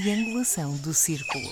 triangulação do círculo.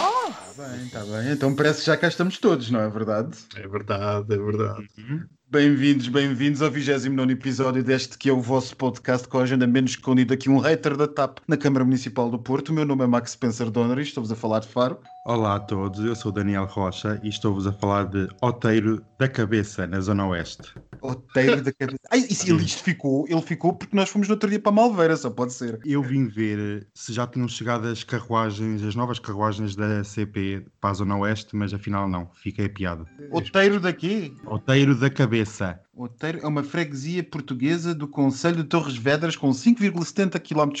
Oh! Está bem, está bem. Então parece que já cá estamos todos, não é verdade? É verdade, é verdade. Uhum. Bem-vindos, bem-vindos ao 29 episódio deste que é o vosso podcast com a agenda menos escondida que um hater da TAP na Câmara Municipal do Porto. O meu nome é Max Spencer Donner e estou-vos a falar de Faro. Olá a todos, eu sou Daniel Rocha e estou-vos a falar de Oteiro da Cabeça, na Zona Oeste. Oteiro da Cabeça. Ai, e se ele isto ficou, ele ficou porque nós fomos no outro dia para Malveira, só pode ser. Eu vim ver se já tinham chegado as carruagens, as novas carruagens da CP para a Zona Oeste, mas afinal não, fiquei piada. Oteiro daqui? Oteiro da Cabeça. Oteiro é uma freguesia portuguesa do Conselho de Torres Vedras com 5,70 km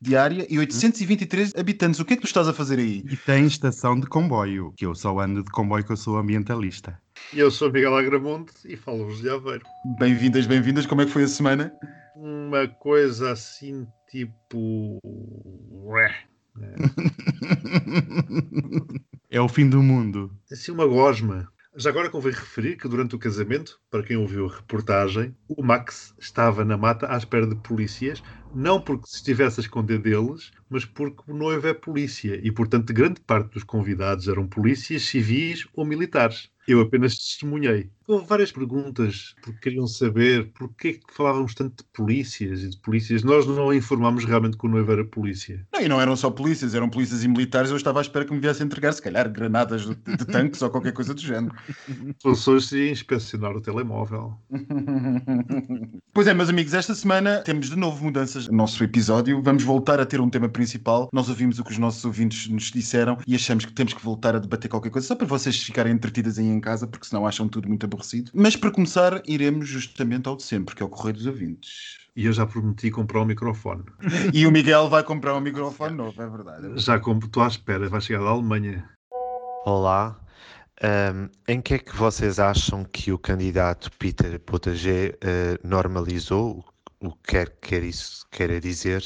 de área e 823 habitantes. O que é que tu estás a fazer aí? E tem estação de comboio, que eu só ando de comboio que eu sou ambientalista. E eu sou Miguel Agramonte e falo-vos de Aveiro. Bem-vindas, bem-vindas. Como é que foi a semana? Uma coisa assim tipo... É o fim do mundo. Assim uma gosma. Já agora convém referir que durante o casamento, para quem ouviu a reportagem, o Max estava na mata à espera de polícias, não porque se estivesse a esconder deles, mas porque o noivo é polícia e, portanto, grande parte dos convidados eram polícias civis ou militares. Eu apenas testemunhei. Houve várias perguntas, porque queriam saber porquê que falávamos tanto de polícias e de polícias. Nós não informámos realmente que o noivo era polícia. Não, e não eram só polícias, eram polícias e militares. Eu estava à espera que me viessem entregar, se calhar, granadas de, de tanques ou qualquer coisa do género. Soluções seria inspecionar o telemóvel. pois é, meus amigos, esta semana temos de novo mudanças nosso episódio. Vamos voltar a ter um tema principal. Nós ouvimos o que os nossos ouvintes nos disseram e achamos que temos que voltar a debater qualquer coisa, só para vocês ficarem entretidas aí em casa, porque senão acham tudo muito aborrecido. Mas para começar, iremos justamente ao de sempre, que é o Correio dos Ouvintes. E eu já prometi comprar um microfone. e o Miguel vai comprar um microfone novo, é verdade. É Já compro, estou à espera, vai chegar da Alemanha. Olá. Um, em que é que vocês acham que o candidato Peter Potager uh, normalizou, o que quer, isso queira dizer,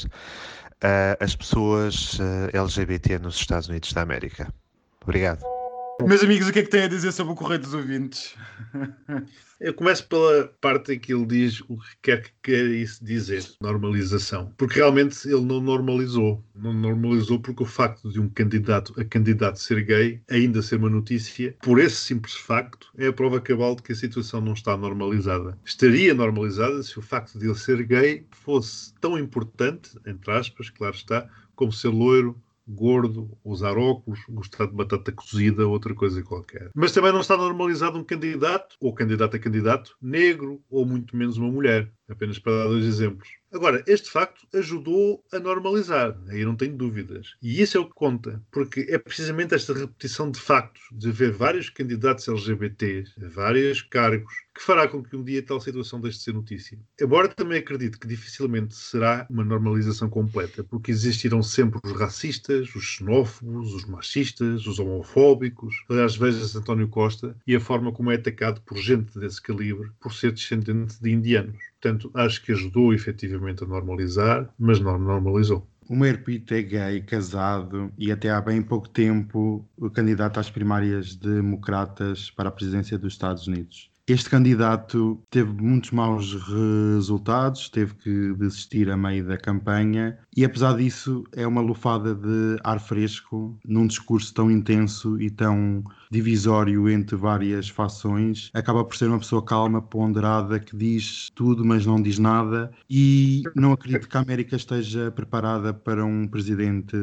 uh, as pessoas uh, LGBT nos Estados Unidos da América? Obrigado. Meus amigos, o que é que têm a dizer sobre o Correio dos Ouvintes? Eu começo pela parte em que ele diz o que quer que quer isso dizer, normalização. Porque realmente ele não normalizou. Não normalizou porque o facto de um candidato a candidato ser gay ainda ser uma notícia, por esse simples facto, é a prova cabal de que a situação não está normalizada. Estaria normalizada se o facto de ele ser gay fosse tão importante, entre aspas, claro está, como ser loiro, gordo, usar óculos, gostar de batata cozida, outra coisa qualquer. Mas também não está normalizado um candidato, ou candidato a candidato, negro, ou muito menos uma mulher. Apenas para dar dois exemplos. Agora, este facto ajudou a normalizar, aí não tenho dúvidas. E isso é o que conta, porque é precisamente esta repetição de factos, de ver vários candidatos LGBTs, vários cargos, que fará com que um dia tal situação deixe de ser notícia. Embora também acredito que dificilmente será uma normalização completa, porque existirão sempre os racistas, os xenófobos, os machistas, os homofóbicos. Aliás, veja-se António Costa e a forma como é atacado por gente desse calibre por ser descendente de indianos. Portanto, acho que ajudou efetivamente a normalizar, mas não normalizou. O Pito é gay, casado e até há bem pouco tempo candidato às primárias democratas para a presidência dos Estados Unidos. Este candidato teve muitos maus resultados, teve que desistir a meio da campanha e, apesar disso, é uma lufada de ar fresco num discurso tão intenso e tão divisório entre várias fações. Acaba por ser uma pessoa calma, ponderada, que diz tudo, mas não diz nada. E não acredito que a América esteja preparada para um presidente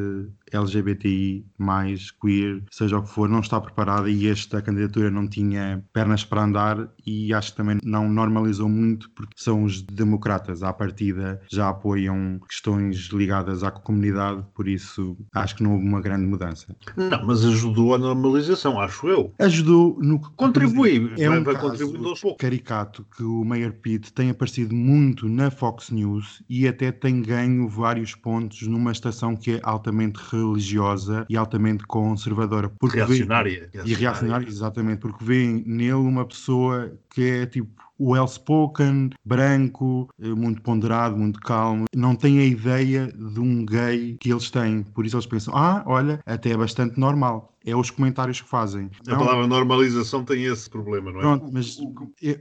LGBTI, mais queer, seja o que for, não está preparada e esta candidatura não tinha pernas para andar e acho que também não normalizou muito porque são os democratas à partida já apoiam questões ligadas à comunidade, por isso acho que não houve uma grande mudança. Não, mas ajudou a normalização, acho eu. Ajudou no que contribui, é vai, um caso caricato que o Mayor Pitt tem aparecido muito na Fox News e até tem ganho vários pontos numa estação que é altamente religiosa e altamente conservadora. Porque vê- Reacionária. e reacionária, exatamente, porque vêem nele uma pessoa que é tipo well spoken, branco, eh, muito ponderado, muito calmo. Não tem a ideia de um gay que eles têm. Por isso eles pensam: ah, olha, até é bastante normal é os comentários que fazem. A palavra normalização tem esse problema, não é? Pronto, mas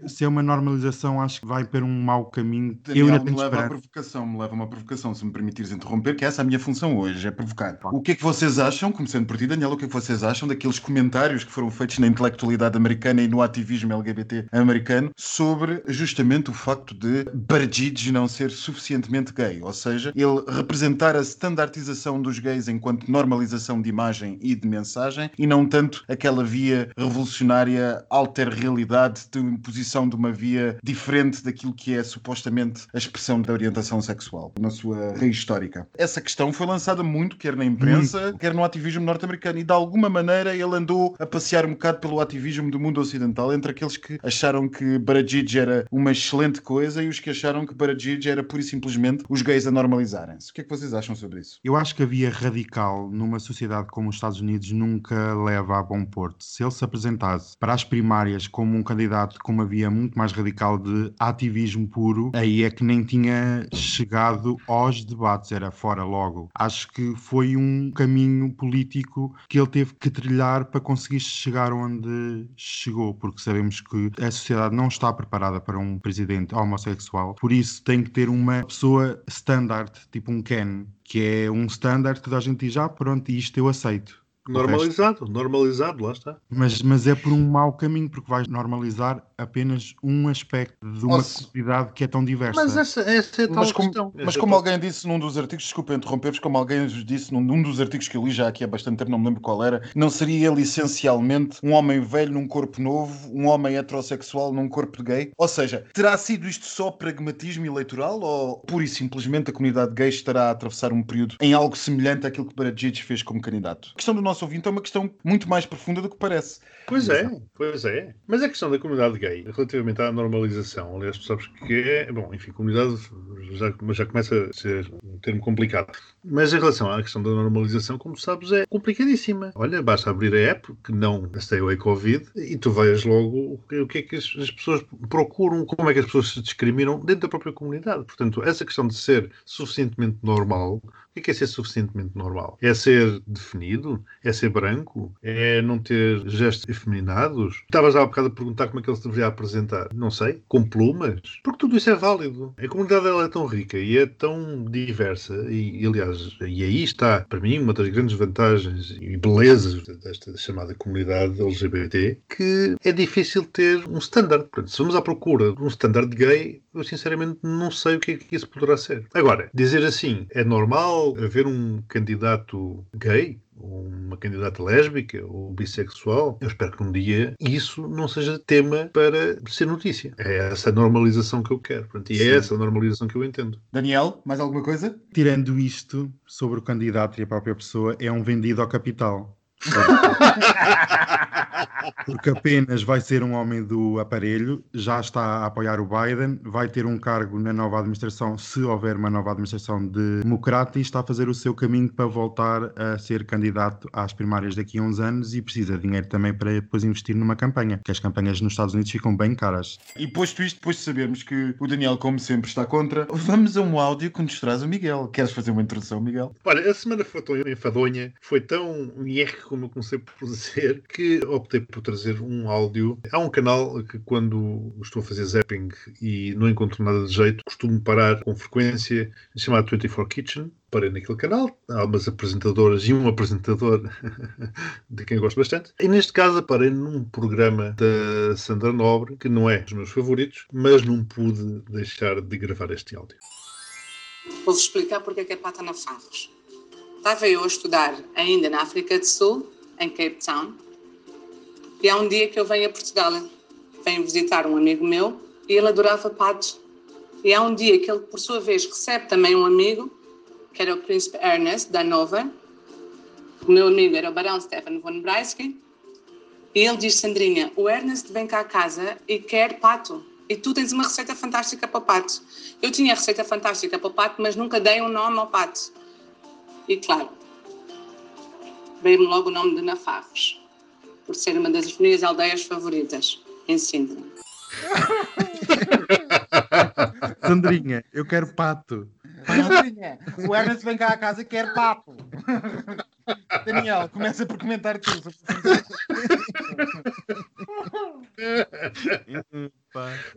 se é uma normalização, acho que vai para um mau caminho. Daniel, eu ainda tenho me leva a provocação, me leva a uma provocação, se me permitires interromper, que essa é a minha função hoje, é provocar. O que é que vocês acham, começando por ti, Daniel, o que é que vocês acham daqueles comentários que foram feitos na intelectualidade americana e no ativismo LGBT americano sobre justamente o facto de Barjid não ser suficientemente gay, ou seja, ele representar a standardização dos gays enquanto normalização de imagem e de mensagem e não tanto aquela via revolucionária alter-realidade de imposição de uma via diferente daquilo que é supostamente a expressão da orientação sexual na sua raiz histórica. Essa questão foi lançada muito, quer na imprensa, quer no ativismo norte-americano, e de alguma maneira ele andou a passear um bocado pelo ativismo do mundo ocidental, entre aqueles que acharam que Barajij era uma excelente coisa e os que acharam que Barajij era pura e simplesmente os gays a normalizarem-se. O que é que vocês acham sobre isso? Eu acho que a via radical numa sociedade como os Estados Unidos nunca leva a bom porto. Se ele se apresentasse para as primárias como um candidato com uma via muito mais radical de ativismo puro, aí é que nem tinha chegado aos debates, era fora logo. Acho que foi um caminho político que ele teve que trilhar para conseguir chegar onde chegou, porque sabemos que a sociedade não está preparada para um presidente homossexual, por isso tem que ter uma pessoa standard, tipo um Ken, que é um standard que a gente diz, ah, pronto, isto eu aceito. Normalizado, normalizado, lá está. Mas, mas é por um mau caminho, porque vais normalizar apenas um aspecto de uma comunidade que é tão diversa. Mas essa, essa é a tal mas como, questão. Mas como alguém disse num dos artigos, desculpa interromper-vos, como alguém disse num, num, dos artigos que eu li já aqui há bastante tempo, não me lembro qual era, não seria ele essencialmente um homem velho num corpo novo, um homem heterossexual num corpo de gay? Ou seja, terá sido isto só pragmatismo eleitoral ou pura e simplesmente a comunidade gay estará a atravessar um período em algo semelhante àquilo que Baradzic fez como candidato? A questão do nosso nosso ouvinte é uma questão muito mais profunda do que parece. Pois é, pois é. Mas a questão da comunidade gay, relativamente à normalização, aliás, tu sabes que é, bom, enfim, comunidade já, já começa a ser um termo complicado. Mas em relação à questão da normalização, como sabes, é complicadíssima. Olha, basta abrir a app, que não Stay Away Covid, e tu veias logo o que é que as, as pessoas procuram, como é que as pessoas se discriminam dentro da própria comunidade. Portanto, essa questão de ser suficientemente normal o que é ser suficientemente normal? É ser definido? É ser branco? É não ter gestos efeminados? Estavas há bocado a perguntar como é que ele se deveria apresentar. Não sei. Com plumas? Porque tudo isso é válido. A comunidade ela é tão rica e é tão diversa e, aliás, e aí está, para mim, uma das grandes vantagens e belezas desta chamada comunidade LGBT que é difícil ter um standard. Portanto, se vamos à procura de um standard gay, eu sinceramente não sei o que é que isso poderá ser. Agora, dizer assim, é normal haver um candidato gay? uma candidata lésbica ou bissexual, eu espero que um dia isso não seja tema para ser notícia. É essa normalização que eu quero. Pronto, e é Sim. essa normalização que eu entendo. Daniel, mais alguma coisa? Tirando isto sobre o candidato e a própria pessoa, é um vendido ao capital. Porque apenas vai ser um homem do aparelho, já está a apoiar o Biden, vai ter um cargo na nova administração, se houver uma nova administração de democrata, e está a fazer o seu caminho para voltar a ser candidato às primárias daqui a uns anos e precisa de dinheiro também para depois investir numa campanha, que as campanhas nos Estados Unidos ficam bem caras. E posto isto, depois de sabermos que o Daniel, como sempre, está contra, vamos a um áudio que nos traz o Miguel. Queres fazer uma introdução, Miguel? Olha, a semana foi tão enfadonha, foi tão como eu comecei por dizer, que optei por trazer um áudio. Há um canal que, quando estou a fazer zapping e não encontro nada de jeito, costumo parar com frequência, chamado 24 Kitchen. Parei naquele canal, há umas apresentadoras e um apresentador de quem gosto bastante. E neste caso, parei num programa da Sandra Nobre, que não é dos meus favoritos, mas não pude deixar de gravar este áudio. Vou-vos explicar porque é que é pata na Favos. Estava eu a estudar ainda na África do Sul, em Cape Town, e há um dia que eu venho a Portugal, venho visitar um amigo meu e ele adorava patos. E há um dia que ele, por sua vez, recebe também um amigo, que era o príncipe Ernest, da Nova. O meu amigo era o barão Stefan von Breisky. E ele diz, Sandrinha, o Ernest vem cá a casa e quer pato. E tu tens uma receita fantástica para o pato. Eu tinha receita fantástica para o pato, mas nunca dei um nome ao pato. E claro, veio-me logo o nome de Nafarros por ser uma das minhas aldeias favoritas, em Sintra. Sandrinha, eu quero pato. Sandrinha, o Ernest vem cá à casa e quer papo. Daniel, começa por comentar tudo.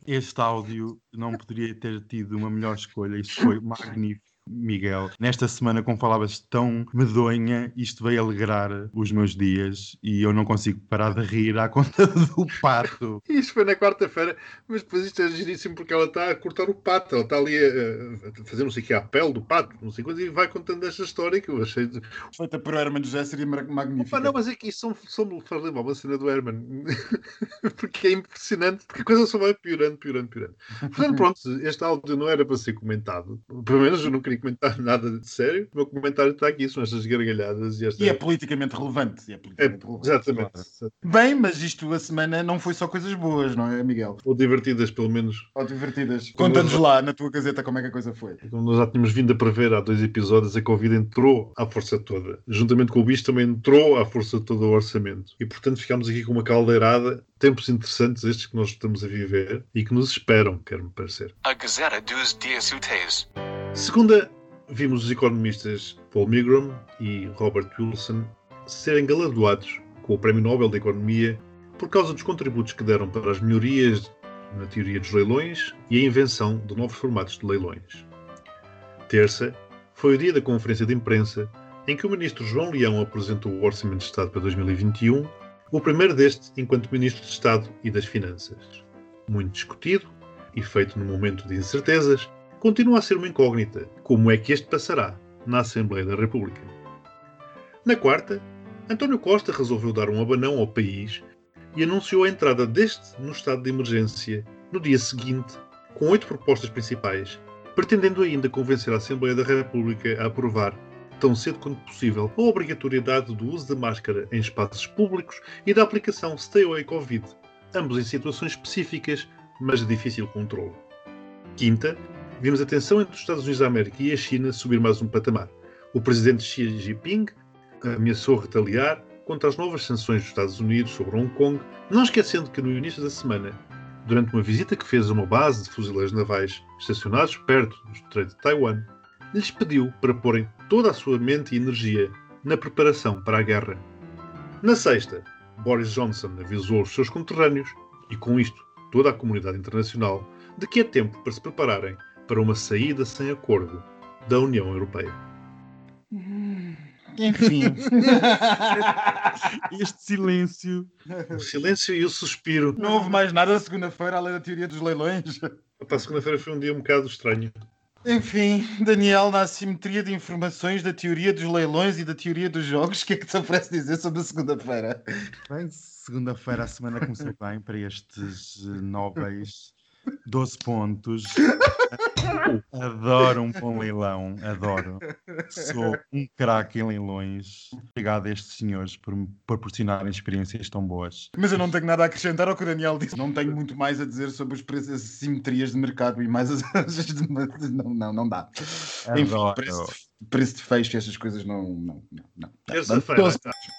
Este áudio não poderia ter tido uma melhor escolha. Isto foi magnífico. Miguel, nesta semana, como falavas tão medonha, isto veio alegrar os meus dias e eu não consigo parar de rir à conta do pato. Isto foi na quarta-feira, mas depois isto é giríssimo porque ela está a cortar o pato, ela está ali a, fazer não sei o que, a pele do pato, não sei quanto, e vai contando esta história que eu achei. De... Feita por Herman José seria magnífica. Opa, não, mas é que isso são, são faz lembrar uma cena do Herman, porque é impressionante, porque a coisa só vai piorando, piorando, piorando. Portanto, pronto, este áudio não era para ser comentado, pelo menos eu não queria comentar nada de sério. O meu comentário está aqui, são estas gargalhadas. E, esta... e é politicamente relevante. É politicamente é, relevante. Exatamente. Claro. Bem, mas isto a semana não foi só coisas boas, não é, Miguel? Ou divertidas, pelo menos. Ou divertidas. Conta-nos lá na tua caseta como é que a coisa foi. Como nós já tínhamos vindo a prever há dois episódios, a Covid entrou à força toda. Juntamente com o bicho também entrou à força toda o orçamento. E portanto ficámos aqui com uma caldeirada tempos interessantes estes que nós estamos a viver e que nos esperam, quer-me parecer. A Gazeta dos Dias Úteis. Segunda vimos os economistas Paul Milgram e Robert Wilson serem galardoados com o Prémio Nobel da Economia por causa dos contributos que deram para as melhorias na teoria dos leilões e a invenção de novos formatos de leilões. Terça foi o dia da conferência de imprensa em que o ministro João Leão apresentou o Orçamento de Estado para 2021, o primeiro deste enquanto Ministro de Estado e das Finanças. Muito discutido e feito num momento de incertezas, continua a ser uma incógnita como é que este passará na Assembleia da República. Na quarta, António Costa resolveu dar um abanão ao país e anunciou a entrada deste no estado de emergência no dia seguinte, com oito propostas principais, pretendendo ainda convencer a Assembleia da República a aprovar, tão cedo quanto possível, a obrigatoriedade do uso de máscara em espaços públicos e da aplicação Stay Away Covid, ambos em situações específicas, mas de difícil controle. Quinta, vimos a tensão entre os Estados Unidos da América e a China subir mais um patamar. O presidente Xi Jinping ameaçou retaliar contra as novas sanções dos Estados Unidos sobre Hong Kong, não esquecendo que no início da semana, durante uma visita que fez a uma base de fuzileiros navais estacionados perto do Estreito de Taiwan, lhes pediu para porem toda a sua mente e energia na preparação para a guerra. Na sexta, Boris Johnson avisou os seus conterrâneos, e com isto toda a comunidade internacional, de que é tempo para se prepararem para uma saída sem acordo da União Europeia. Enfim. este silêncio. O silêncio e o suspiro. Não houve mais nada segunda-feira, além da teoria dos leilões. A segunda-feira foi um dia um bocado estranho. Enfim, Daniel, na assimetria de informações da teoria dos leilões e da teoria dos jogos, o que é que te oferece dizer sobre a segunda-feira? Bem, segunda-feira a semana começou bem para estes nobres 12 pontos. Adoro um bom leilão, adoro. Sou um craque em leilões. Obrigado a estes senhores por me proporcionarem experiências tão boas. Mas eu não tenho nada a acrescentar ao que o Daniel disse. Não tenho muito mais a dizer sobre os preços, as simetrias de mercado e mais as. não, não, não dá. Adoro. Enfim, preço de, preço de fecho, essas coisas não. não, não, não. Terça-feira,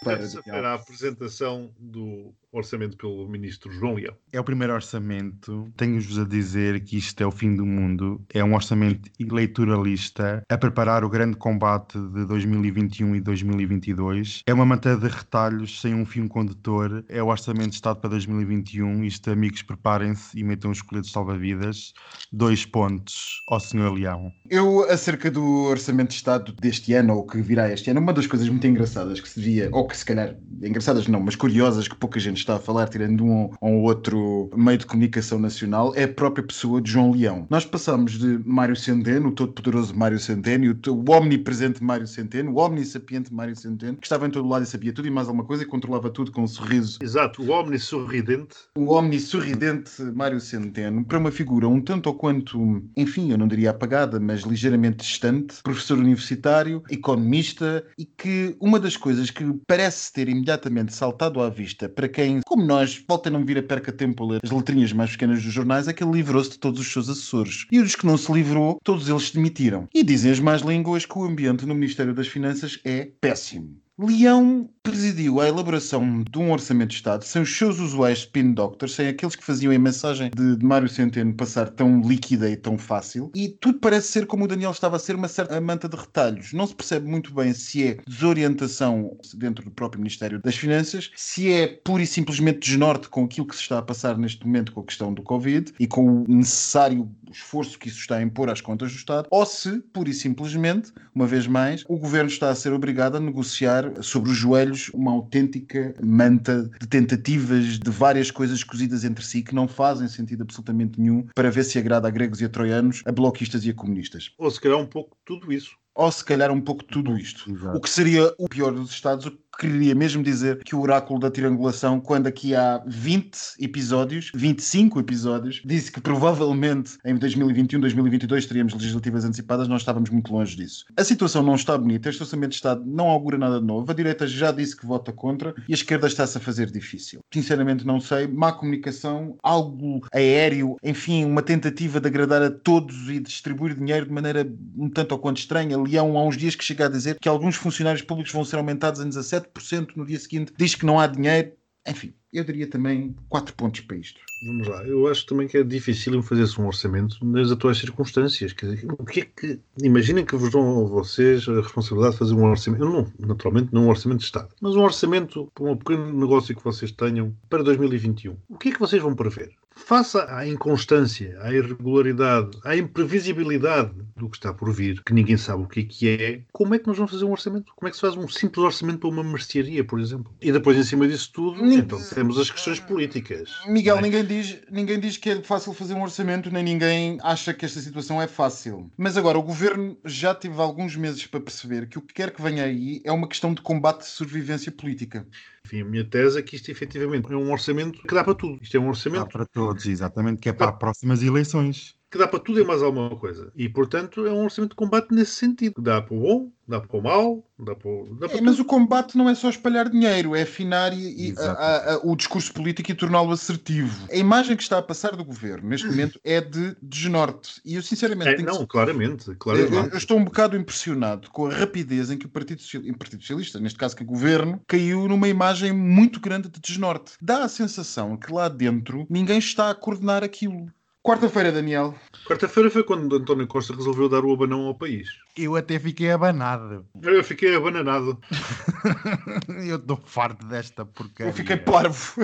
terça-feira, a apresentação do orçamento pelo ministro João Leão. É o primeiro orçamento. Tenho-vos a dizer que isto é o fim do mundo. É um orçamento eleitoralista a preparar o grande combate de 2021 e 2022. É uma manteiga de retalhos sem um fio condutor. É o orçamento de Estado para 2021. Isto, amigos, preparem-se e metam os coletes salva-vidas. Dois pontos ao senhor Leão. Eu, acerca do orçamento de Estado deste ano, ou que virá este ano, uma das coisas muito engraçadas que se via, ou que se calhar, engraçadas não, mas curiosas que pouca gente está a falar, tirando um ou outro meio de comunicação nacional, é a própria pessoa de João Leão. Nós passamos de Mário Centeno, o todo-poderoso Mário Centeno, o omnipresente Mário Centeno, o omnissapiente Mário Centeno, que estava em todo lado e sabia tudo e mais alguma coisa e controlava tudo com um sorriso. Exato, o omnissorridente. O omnissorridente Mário Centeno, para uma figura um tanto ou quanto, enfim, eu não diria apagada, mas ligeiramente distante, professor universitário, economista e que uma das coisas que parece ter imediatamente saltado à vista para quem como nós, volta a vir a perca tempo a ler as letrinhas mais pequenas dos jornais, é que ele livrou-se de todos os seus assessores. E os que não se livrou, todos eles se demitiram. E dizem as más línguas que o ambiente no Ministério das Finanças é péssimo. Leão presidiu a elaboração de um orçamento de Estado sem os seus usuais spin doctors, sem aqueles que faziam a mensagem de, de Mário Centeno passar tão líquida e tão fácil. E tudo parece ser como o Daniel estava a ser, uma certa manta de retalhos. Não se percebe muito bem se é desorientação dentro do próprio Ministério das Finanças, se é pura e simplesmente desnorte com aquilo que se está a passar neste momento com a questão do Covid e com o necessário esforço que isso está a impor às contas do Estado, ou se, pura e simplesmente, uma vez mais, o governo está a ser obrigado a negociar sobre os joelhos uma autêntica manta de tentativas de várias coisas cozidas entre si que não fazem sentido absolutamente nenhum para ver se agrada a gregos e a troianos, a bloquistas e a comunistas. Ou se calhar um pouco tudo isso. Ou se calhar um pouco de tudo isto. Exato. O que seria o pior dos Estados, o que queria mesmo dizer que o oráculo da triangulação, quando aqui há 20 episódios, 25 episódios, disse que provavelmente em 2021, 2022 teríamos legislativas antecipadas, nós estávamos muito longe disso. A situação não está bonita, este orçamento de Estado não augura nada de novo, a direita já disse que vota contra e a esquerda está-se a fazer difícil. Sinceramente não sei, má comunicação, algo aéreo, enfim, uma tentativa de agradar a todos e distribuir dinheiro de maneira um tanto ou quanto estranha. Leão há uns dias que chega a dizer que alguns funcionários públicos vão ser aumentados em 17% no dia seguinte, diz que não há dinheiro. Enfim, eu daria também 4 pontos para isto. Vamos lá, eu acho também que é difícil fazer-se um orçamento nas atuais circunstâncias. Quer dizer, o que é que. Imaginem que vos dão a vocês a responsabilidade de fazer um orçamento. Não, naturalmente, não um orçamento de Estado, mas um orçamento para um pequeno negócio que vocês tenham para 2021. O que é que vocês vão prever? Faça à inconstância, à irregularidade, à imprevisibilidade do que está por vir, que ninguém sabe o que é que é, como é que nós vamos fazer um orçamento? Como é que se faz um simples orçamento para uma mercearia, por exemplo? E depois, em cima disso tudo, Nin- então temos as questões políticas. Miguel, é? ninguém diz, ninguém diz que é fácil fazer um orçamento, nem ninguém acha que esta situação é fácil. Mas agora, o governo já teve alguns meses para perceber que o que quer que venha aí é uma questão de combate de sobrevivência política. Enfim, a minha tese é que isto efetivamente é um orçamento que dá para tudo. Isto é um Dá orçamento para todos, exatamente, que é para as próximas eleições. Que dá para tudo e mais alguma coisa. E, portanto, é um orçamento de combate nesse sentido. Dá para o bom, dá para o mau, dá para, o- dá para É, mas o combate não é só espalhar dinheiro, é afinar e, e- a- a- a- o discurso político e torná-lo assertivo. A imagem que está a passar do governo neste momento é de desnorte. E eu, sinceramente, É, tenho que não, claramente, Eu, eu- claramente. estou um bocado impressionado com a rapidez em que o Partido, Social- o Partido Socialista, neste caso que o governo, caiu numa imagem muito grande de desnorte. Dá a sensação que lá dentro ninguém está a coordenar aquilo. Quarta-feira, Daniel. Quarta-feira foi quando António Costa resolveu dar o abanão ao país. Eu até fiquei abanado. Eu fiquei abananado. Eu estou farto desta porcaria. Eu fiquei parvo.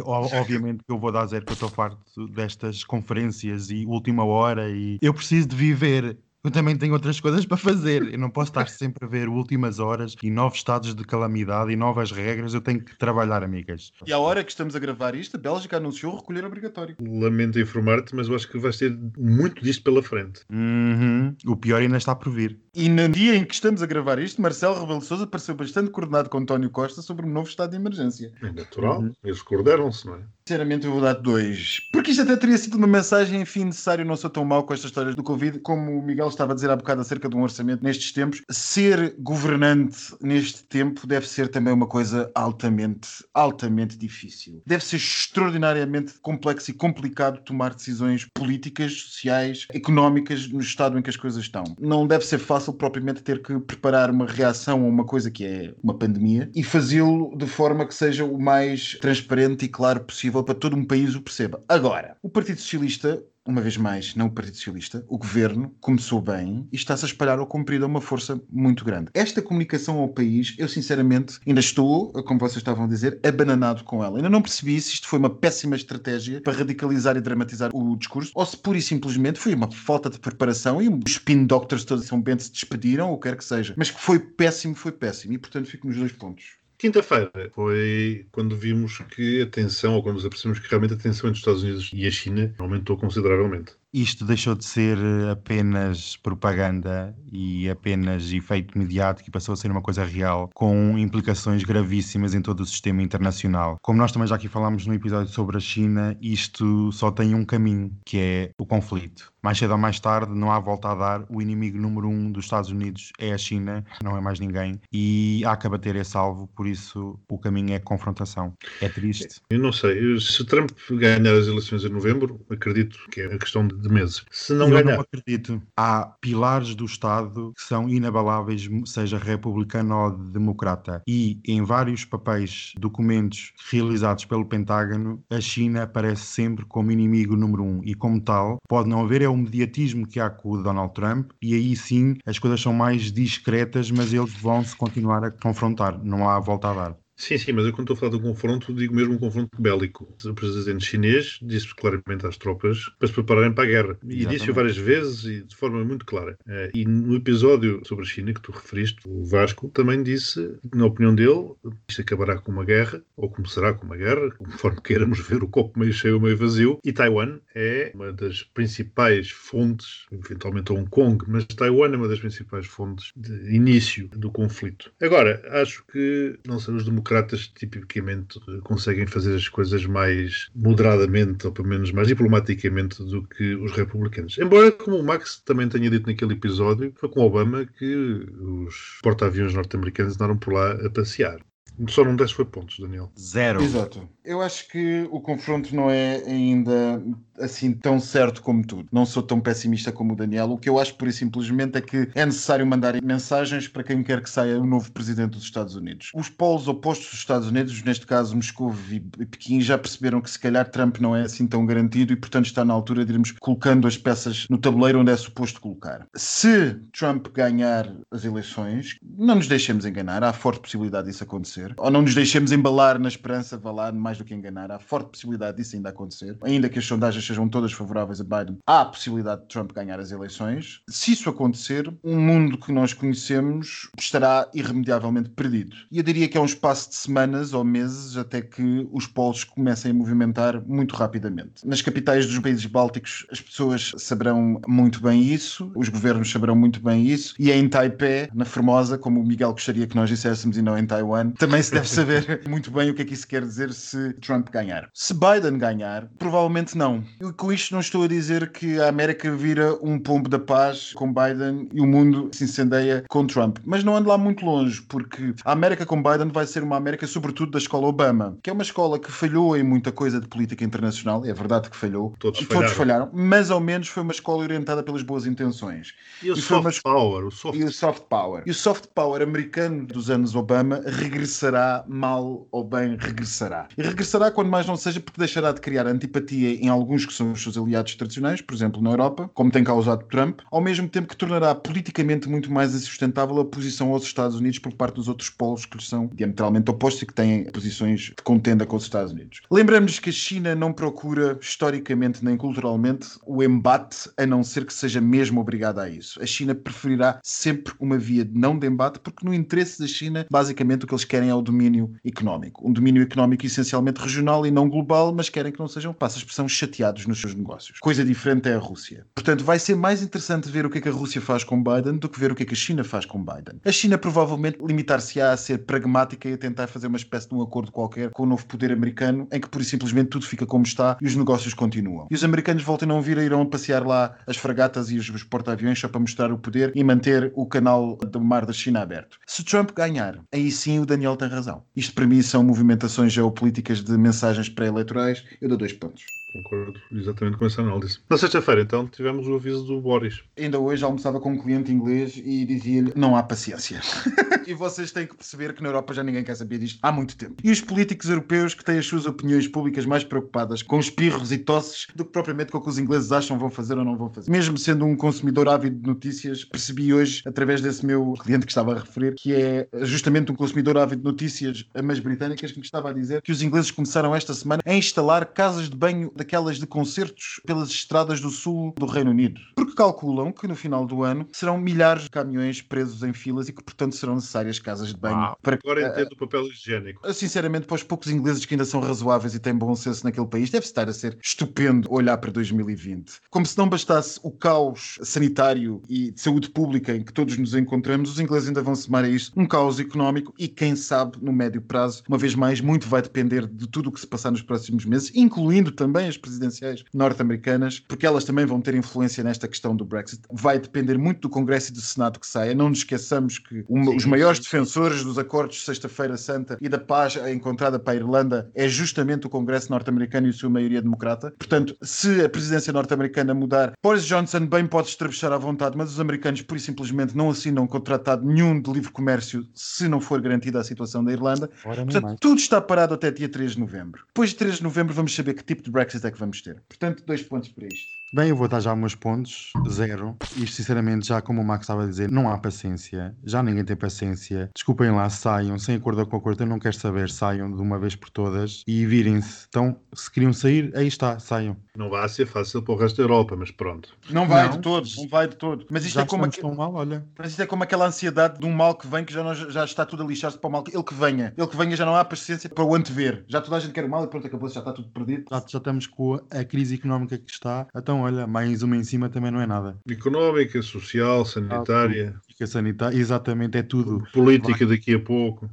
Obviamente que eu vou dar zero, que eu estou farto destas conferências e última hora e eu preciso de viver. Eu também tenho outras coisas para fazer. Eu não posso estar sempre a ver últimas horas e novos estados de calamidade e novas regras. Eu tenho que trabalhar, amigas. E à hora que estamos a gravar isto, a Bélgica anunciou recolher obrigatório. Lamento informar-te, mas eu acho que vais ter muito disto pela frente. Uhum. O pior ainda está por vir. E no dia em que estamos a gravar isto, Marcelo Rebelo Sousa pareceu bastante coordenado com António Costa sobre um novo estado de emergência. É natural. Uhum. Eles coordenam-se, não é? Sinceramente, eu vou dar dois. Porque isto até teria sido uma mensagem, enfim, necessário. Não sou tão mau com estas histórias do Covid. Como o Miguel estava a dizer há bocado acerca de um orçamento nestes tempos, ser governante neste tempo deve ser também uma coisa altamente, altamente difícil. Deve ser extraordinariamente complexo e complicado tomar decisões políticas, sociais, económicas no estado em que as coisas estão. Não deve ser fácil propriamente ter que preparar uma reação a uma coisa que é uma pandemia e fazê-lo de forma que seja o mais transparente e claro possível para todo um país o perceba. Agora, o Partido Socialista uma vez mais, não o Partido Socialista, o governo começou bem e está-se a espalhar ao comprido a uma força muito grande. Esta comunicação ao país, eu sinceramente ainda estou, como vocês estavam a dizer, abananado com ela. Ainda não percebi se isto foi uma péssima estratégia para radicalizar e dramatizar o discurso ou se pura e simplesmente foi uma falta de preparação e os spin doctors todos de São Bento se despediram, ou quer que seja. Mas que foi péssimo, foi péssimo. E portanto fico nos dois pontos. Quinta-feira foi quando vimos que a tensão, ou quando nos apercebemos que realmente a tensão entre os Estados Unidos e a China aumentou consideravelmente. Isto deixou de ser apenas propaganda e apenas efeito mediático e passou a ser uma coisa real, com implicações gravíssimas em todo o sistema internacional. Como nós também já aqui falámos no episódio sobre a China, isto só tem um caminho, que é o conflito. Mais cedo ou mais tarde, não há volta a dar. O inimigo número um dos Estados Unidos é a China, não é mais ninguém. E há que abater esse alvo, por isso o caminho é confrontação. É triste. Eu não sei, se Trump ganhar as eleições em novembro, acredito que a questão de de meses. Se não Eu ganhar, não acredito. Há pilares do Estado que são inabaláveis, seja republicano ou democrata. E em vários papéis, documentos realizados pelo Pentágono, a China aparece sempre como inimigo número um. E como tal, pode não haver é o mediatismo que há com o Donald Trump. E aí sim as coisas são mais discretas, mas eles vão se continuar a confrontar. Não há volta a dar. Sim, sim, mas eu quando estou a falar de um confronto, digo mesmo um confronto bélico. O presidente chinês disse claramente às tropas para se prepararem para a guerra. E disse-o várias vezes e de forma muito clara. Eh, E no episódio sobre a China que tu referiste, o Vasco também disse, na opinião dele, isto acabará com uma guerra, ou começará com uma guerra, conforme queiramos ver o copo meio cheio ou meio vazio. E Taiwan é uma das principais fontes, eventualmente Hong Kong, mas Taiwan é uma das principais fontes de início do conflito. Agora, acho que não sei, os democratas tipicamente eh, conseguem fazer as coisas mais moderadamente, ou pelo menos mais diplomaticamente, do que os republicanos. Embora, como o Max também tenha dito naquele episódio, foi com Obama que os porta-aviões norte-americanos andaram por lá a passear. Só não desce foi pontos, Daniel. Zero. Exato. Eu acho que o confronto não é ainda assim tão certo como tudo. Não sou tão pessimista como o Daniel. O que eu acho, pura e simplesmente, é que é necessário mandar mensagens para quem quer que saia o novo presidente dos Estados Unidos. Os polos opostos dos Estados Unidos, neste caso Moscou e Pequim, já perceberam que se calhar Trump não é assim tão garantido e, portanto, está na altura de irmos colocando as peças no tabuleiro onde é suposto colocar. Se Trump ganhar as eleições, não nos deixemos enganar, há forte possibilidade disso acontecer. Ou não nos deixemos embalar na esperança, vá lá, mais do que enganar, há forte possibilidade disso ainda acontecer. Ainda que as sondagens sejam todas favoráveis a Biden, há a possibilidade de Trump ganhar as eleições. Se isso acontecer, o mundo que nós conhecemos estará irremediavelmente perdido. E eu diria que é um espaço de semanas ou meses até que os polos comecem a movimentar muito rapidamente. Nas capitais dos países bálticos, as pessoas saberão muito bem isso, os governos saberão muito bem isso, e é em Taipei, na Formosa, como o Miguel gostaria que nós disséssemos e não em Taiwan, também se deve saber muito bem o que é que isso quer dizer se Trump ganhar. Se Biden ganhar, provavelmente não. E com isto não estou a dizer que a América vira um pombo da paz com Biden e o mundo se incendeia com Trump. Mas não ando lá muito longe, porque a América com Biden vai ser uma América, sobretudo, da escola Obama, que é uma escola que falhou em muita coisa de política internacional, é verdade que falhou, Todos e todos falharam. falharam, mas ao menos foi uma escola orientada pelas boas intenções. E o E soft power, o soft E o soft power. E o soft power americano dos anos Obama regressará mal ou bem regressará. E regressará quando mais não seja porque deixará de criar antipatia em alguns que são os seus aliados tradicionais, por exemplo na Europa, como tem causado Trump, ao mesmo tempo que tornará politicamente muito mais insustentável a posição aos Estados Unidos por parte dos outros polos que lhes são diametralmente opostos e que têm posições de contenda com os Estados Unidos. Lembramos que a China não procura historicamente nem culturalmente o embate, a não ser que seja mesmo obrigada a isso. A China preferirá sempre uma via de não de embate, porque no interesse da China, basicamente o que eles querem é o domínio económico. Um domínio económico essencialmente regional e não global, mas querem que não sejam, passa a expressão, chateados nos seus negócios. Coisa diferente é a Rússia. Portanto, vai ser mais interessante ver o que é que a Rússia faz com Biden do que ver o que é que a China faz com Biden. A China provavelmente limitar-se-á a ser pragmática e a tentar fazer uma espécie de um acordo qualquer com o novo poder americano, em que pura e simplesmente tudo fica como está e os negócios continuam. E os americanos voltam a não vir, irão passear lá as fragatas e os, os porta-aviões só para mostrar o poder e manter o canal do mar da China aberto. Se Trump ganhar, aí sim o Daniel tem razão. Isto para mim são movimentações geopolíticas de mensagens pré-eleitorais. Eu dou dois pontos. Concordo exatamente com essa análise. Na sexta-feira, então, tivemos o aviso do Boris. Ainda hoje almoçava com um cliente inglês e dizia-lhe: não há paciência. e vocês têm que perceber que na Europa já ninguém quer saber disto há muito tempo. E os políticos europeus que têm as suas opiniões públicas mais preocupadas com espirros e tosses do que propriamente com o que os ingleses acham vão fazer ou não vão fazer. Mesmo sendo um consumidor ávido de notícias, percebi hoje, através desse meu cliente que estava a referir, que é justamente um consumidor ávido de notícias, mas britânicas, que me estava a dizer que os ingleses começaram esta semana a instalar casas de banho daquelas de concertos pelas estradas do sul do Reino Unido. Porque calculam que no final do ano serão milhares de caminhões presos em filas e que, portanto, serão necessárias casas de banho Uau. para Agora entendo o papel higiênico. Sinceramente, para os poucos ingleses que ainda são razoáveis e têm bom senso naquele país, deve estar a ser estupendo olhar para 2020. Como se não bastasse o caos sanitário e de saúde pública em que todos nos encontramos, os ingleses ainda vão somar a isto um caos económico e, quem sabe, no médio prazo, uma vez mais, muito vai depender de tudo o que se passar nos próximos meses, incluindo também presidenciais norte-americanas, porque elas também vão ter influência nesta questão do Brexit. Vai depender muito do Congresso e do Senado que saia. Não nos esqueçamos que Sim, os maiores sim. defensores dos acordos de Sexta-feira Santa e da paz encontrada para a Irlanda é justamente o Congresso norte-americano e a sua maioria democrata. Portanto, se a presidência norte-americana mudar, Boris Johnson bem pode estrabuchar à vontade, mas os americanos, por e simplesmente, não assinam com tratado nenhum de livre comércio se não for garantida a situação da Irlanda. Portanto, tudo está parado até dia 3 de novembro. Depois de 3 de novembro, vamos saber que tipo de Brexit é que vamos ter. Portanto, dois pontos para isto. Bem, eu vou dar já meus pontos, zero. Isto, sinceramente, já como o Max estava a dizer, não há paciência. Já ninguém tem paciência. Desculpem lá, saiam, sem acordo com acordo, eu não quero saber, saiam de uma vez por todas e virem-se. Então, se queriam sair, aí está, saiam. Não vai ser fácil para o resto da Europa, mas pronto. Não vai Não. de todo, não vai de todo. Mas isto, já é como, tão mal, olha. mas isto é como aquela ansiedade de um mal que vem que já, não- já está tudo a lixar-se para o mal. Ele que venha. Ele que venha já não há paciência para o antever. Já toda a gente quer o mal e pronto, acabou-se, já está tudo perdido. Já, já estamos com a, a crise económica que está. Então, olha, mais uma em cima também não é nada. Económica, social, sanitária, Fica sanitário, exatamente, é tudo. política daqui a pouco.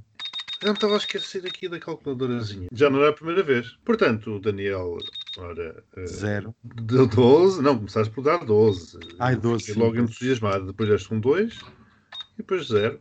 Eu não estava a esquecer aqui da calculadorazinha. Já não é a primeira vez. Portanto, o Daniel, ora, eh, Zero. deu 12. Não, começaste por dar 12. Ai, 12, Fiquei sim, logo 12. entusiasmado. Depois deste um 2. E depois 0,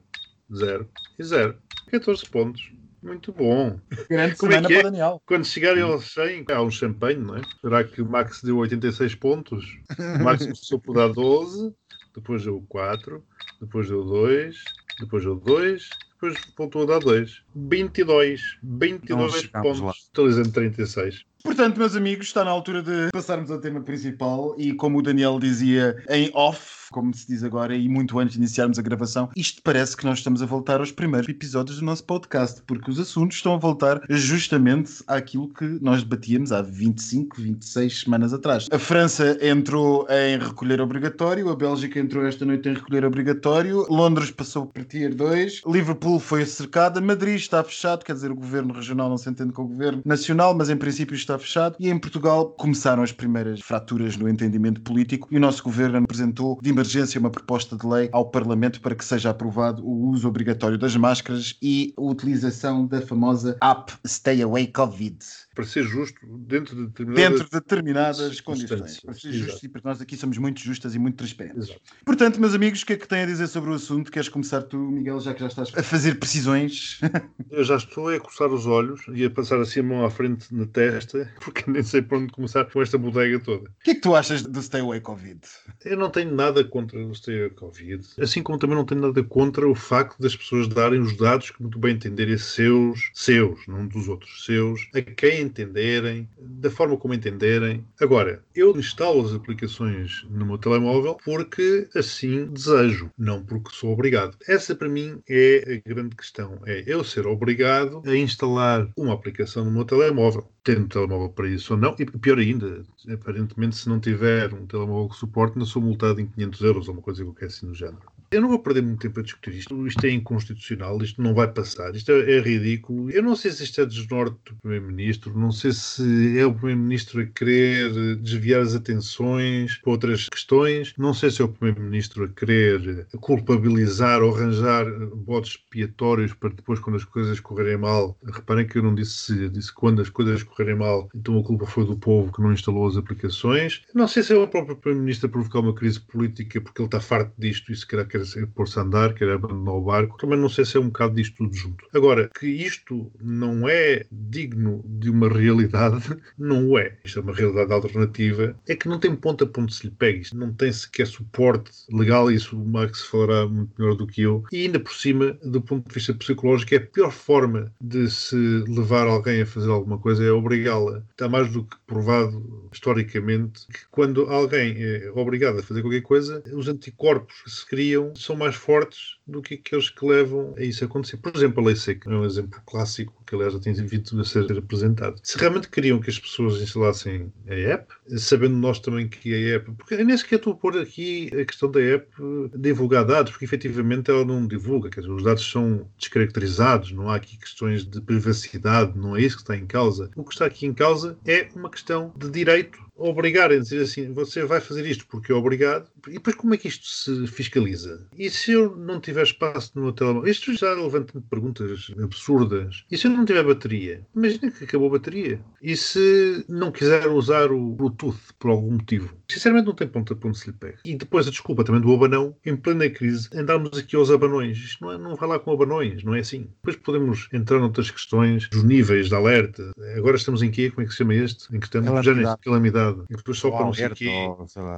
0 e 0. 14 pontos. Muito bom. Grande Como é semana que é? para o Daniel. Quando chegarem aos 100, há um champanhe, não é? Será que o Max deu 86 pontos? O Max começou por dar 12, depois deu 4, depois deu 2, depois deu 2, depois voltou a dar 2. 22. 22 Não chegámos lá. pontos. Estou dizendo 36. Portanto, meus amigos, está na altura de passarmos ao tema principal e como o Daniel dizia em off, como se diz agora, e muito antes de iniciarmos a gravação, isto parece que nós estamos a voltar aos primeiros episódios do nosso podcast, porque os assuntos estão a voltar justamente àquilo que nós debatíamos há 25, 26 semanas atrás. A França entrou em recolher obrigatório, a Bélgica entrou esta noite em recolher obrigatório, Londres passou para Tier 2, Liverpool foi cercada, Madrid está fechado, quer dizer, o governo regional não se entende com o governo nacional, mas em princípio está fechado, e em Portugal começaram as primeiras fraturas no entendimento político e o nosso governo apresentou de emergência uma proposta de lei ao Parlamento para que seja aprovado o uso obrigatório das máscaras e a utilização da famosa app Stay Away Covid. Para ser justo, dentro de determinadas... Dentro de determinadas condições. Para ser justo e porque nós aqui somos muito justas e muito transparentes. Exato. Portanto, meus amigos, o que é que têm a dizer sobre o assunto? Queres começar tu, Miguel, já que já estás a fazer precisões? Eu já estou a coçar os olhos e a passar assim a mão à frente na testa, porque nem sei por onde começar com esta bodega toda. O que é que tu achas do Stay Away Covid? Eu não tenho nada contra o Stay Covid, assim como também não tenho nada contra o facto das pessoas darem os dados que muito bem entenderem seus, seus, não dos outros, seus, a quem entenderem, da forma como entenderem. Agora, eu instalo as aplicações no meu telemóvel porque assim desejo, não porque sou obrigado. Essa para mim é a grande questão, é eu ser obrigado a instalar uma aplicação no meu telemóvel tendo telemóvel para isso ou não, e pior ainda, aparentemente, se não tiver um telemóvel que suporte, ainda sou multado em 500 euros ou uma coisa qualquer assim no género. Eu não vou perder muito tempo a discutir isto. Isto é inconstitucional, isto não vai passar, isto é, é ridículo. Eu não sei se isto é desnorte do Primeiro-Ministro, não sei se é o Primeiro-Ministro a querer desviar as atenções para outras questões, não sei se é o Primeiro-Ministro a querer culpabilizar ou arranjar botes expiatórios para depois, quando as coisas correrem mal. Reparem que eu não disse se, disse quando as coisas correrem mal, então a culpa foi do povo que não instalou as aplicações. Não sei se é o próprio Primeiro-Ministro a provocar uma crise política porque ele está farto disto e se calhar pôr-se a andar, quer abandonar o barco. Também não sei se é um bocado disto tudo junto. Agora, que isto não é digno de uma realidade, não é. Isto é uma realidade alternativa. É que não tem ponto a ponto se lhe pegue. Isto não tem sequer suporte legal. Isso o Max falará muito melhor do que eu. E ainda por cima, do ponto de vista psicológico, é a pior forma de se levar alguém a fazer alguma coisa é obrigá-la. Está mais do que provado historicamente que quando alguém é obrigado a fazer qualquer coisa, os anticorpos se criam são mais fortes do que aqueles que levam a isso acontecer. Por exemplo, a lei seca é um exemplo clássico que, aliás, já tem vindo a ser apresentado. Se realmente queriam que as pessoas instalassem a app, sabendo nós também que a app. Porque nem sequer estou a pôr aqui a questão da app divulgar dados, porque efetivamente ela não divulga, quer dizer, os dados são descaracterizados, não há aqui questões de privacidade, não é isso que está em causa. O que está aqui em causa é uma questão de direito obrigarem a dizer assim, você vai fazer isto porque é obrigado, e depois como é que isto se fiscaliza? E se eu não tiver espaço no meu telemóvel? Isto já levanta perguntas absurdas. E se eu não tiver bateria? Imagina que acabou a bateria. E se não quiser usar o Bluetooth por algum motivo? Sinceramente não tem ponta para onde se lhe pega. E depois a desculpa também do abanão, em plena crise, andarmos aqui aos abanões. Isto não, é, não vai lá com abanões, não é assim. Depois podemos entrar noutras questões dos níveis de alerta. Agora estamos em quê? Como é que se chama este? Em que estamos já Calamidade. neste calamidade. E depois sobe para não sei quê.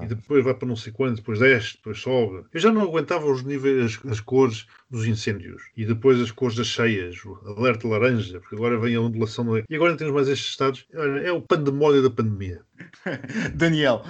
E depois vai para não sei quanto, depois desce, depois sobe. Eu já não aguentava os níveis, as, as cores dos incêndios. E depois as cores das cheias, o alerta laranja, porque agora vem a ondulação. E agora não temos mais estes estados. É o pandemónio da pandemia. Daniel,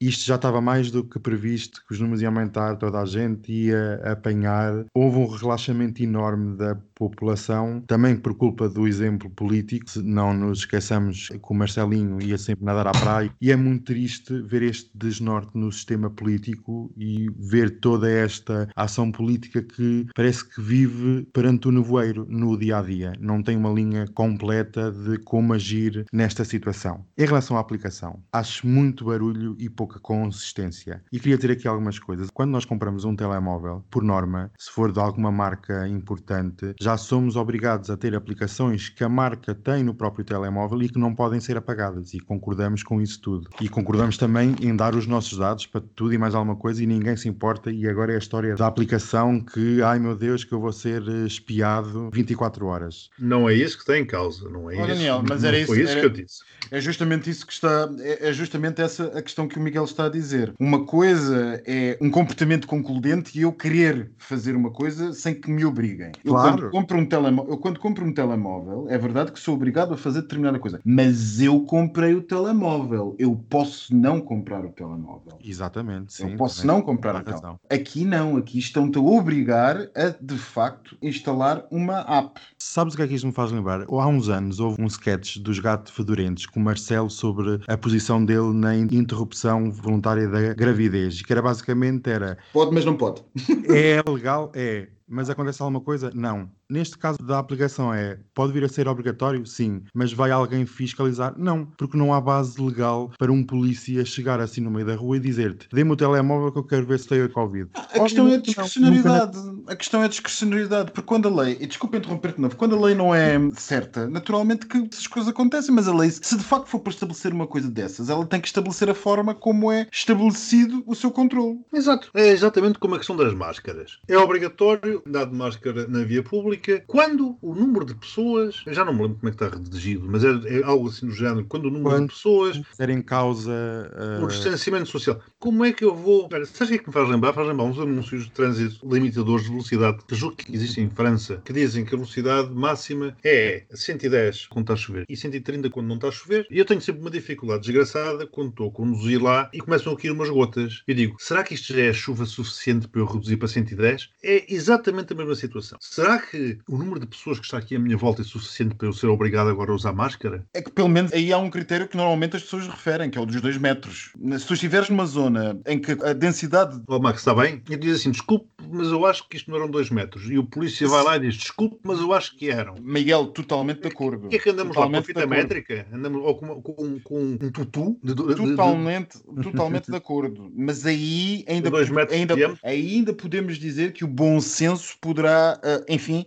Isto já estava mais do que previsto, que os números iam aumentar, toda a gente ia apanhar. Houve um relaxamento enorme da população, também por culpa do exemplo político. Não nos esqueçamos que o Marcelinho ia sempre nadar à praia. E é muito triste ver este desnorte no sistema político e ver toda esta ação política que parece que vive perante o nevoeiro no dia a dia. Não tem uma linha completa de como agir nesta situação. Em relação à aplicação, acho muito barulho e pouca consistência. E queria dizer aqui algumas coisas. Quando nós compramos um telemóvel, por norma, se for de alguma marca importante, já somos obrigados a ter aplicações que a marca tem no próprio telemóvel e que não podem ser apagadas. E concordamos com isso tudo. E concordamos também em dar os nossos dados para tudo e mais alguma coisa e ninguém se importa. E agora é a história da aplicação que, ai meu Deus, que eu vou ser eh, espiado 24 horas. Não é isso que está em causa, não é Ó, isso. Daniel, mas não era foi isso- isso era- que eu disse. É justamente isso que está. É, é justamente essa a questão que o Miguel está a dizer. Uma coisa é um comportamento concludente e eu querer fazer uma coisa sem que me obriguem. Eu Claro. quando compro um telemóvel, eu quando compro um telemóvel, é verdade que sou obrigado a fazer determinada coisa, mas eu comprei o telemóvel. Eu posso não comprar o telemóvel. Exatamente. Sim, eu posso também. não comprar o telemóvel. Aqui não, aqui estão-te a obrigar a de facto instalar uma app. Sabes o que é que isto me faz lembrar? Há uns anos houve um sketch dos Gato Fedorentes com o Marcelo sobre a posição dele na in- interrupção voluntária da gravidez, que era basicamente era Pode, mas não pode. é legal? É. Mas acontece alguma coisa? Não. Neste caso da aplicação é, pode vir a ser obrigatório? Sim. Mas vai alguém fiscalizar? Não. Porque não há base legal para um polícia chegar assim no meio da rua e dizer-te, dê-me o telemóvel que eu quero ver se tenho a Covid. A questão é a não. discricionariedade. A questão é a discricionariedade, porque quando a lei, e desculpa interromper-te de novo, quando a lei não é certa, naturalmente que essas coisas acontecem, mas a lei, se de facto for para estabelecer uma coisa dessas, ela tem que estabelecer a forma como é estabelecido o seu controle. Exato. É exatamente como a questão das máscaras. É obrigatório andar de máscara na via pública quando o número de pessoas. Eu já não me lembro como é que está redigido, mas é, é algo assim do género. Quando o número Quando- de pessoas. Ser em causa. uh, O distanciamento social. Como é que eu vou. Sabes o que é que me faz lembrar? Faz lembrar uns anúncios de trânsito limitadores de velocidade que julgo que existem em França, que dizem que a velocidade máxima é 110 quando está a chover e 130 quando não está a chover. E eu tenho sempre uma dificuldade desgraçada quando estou a conduzir lá e começam a cair umas gotas. Eu digo, será que isto já é chuva suficiente para eu reduzir para 110? É exatamente a mesma situação. Será que o número de pessoas que está aqui à minha volta é suficiente para eu ser obrigado agora a usar máscara? É que pelo menos aí há um critério que normalmente as pessoas referem, que é o dos dois metros. Se tu estiveres numa zona em que a densidade. Ó Max, está bem? E diz assim, desculpe, mas eu acho que isto não eram dois metros. E o polícia vai lá e diz, desculpe, mas eu acho que eram. Miguel, totalmente de acordo. Por que é que andamos lá com Totalmente fita métrica? Andamos ou com, com- com um tutu? De, de- de- Totalmente, totalmente de acordo. Mas aí ainda, Dois metros ainda, ainda podemos dizer que o bom senso poderá, eh,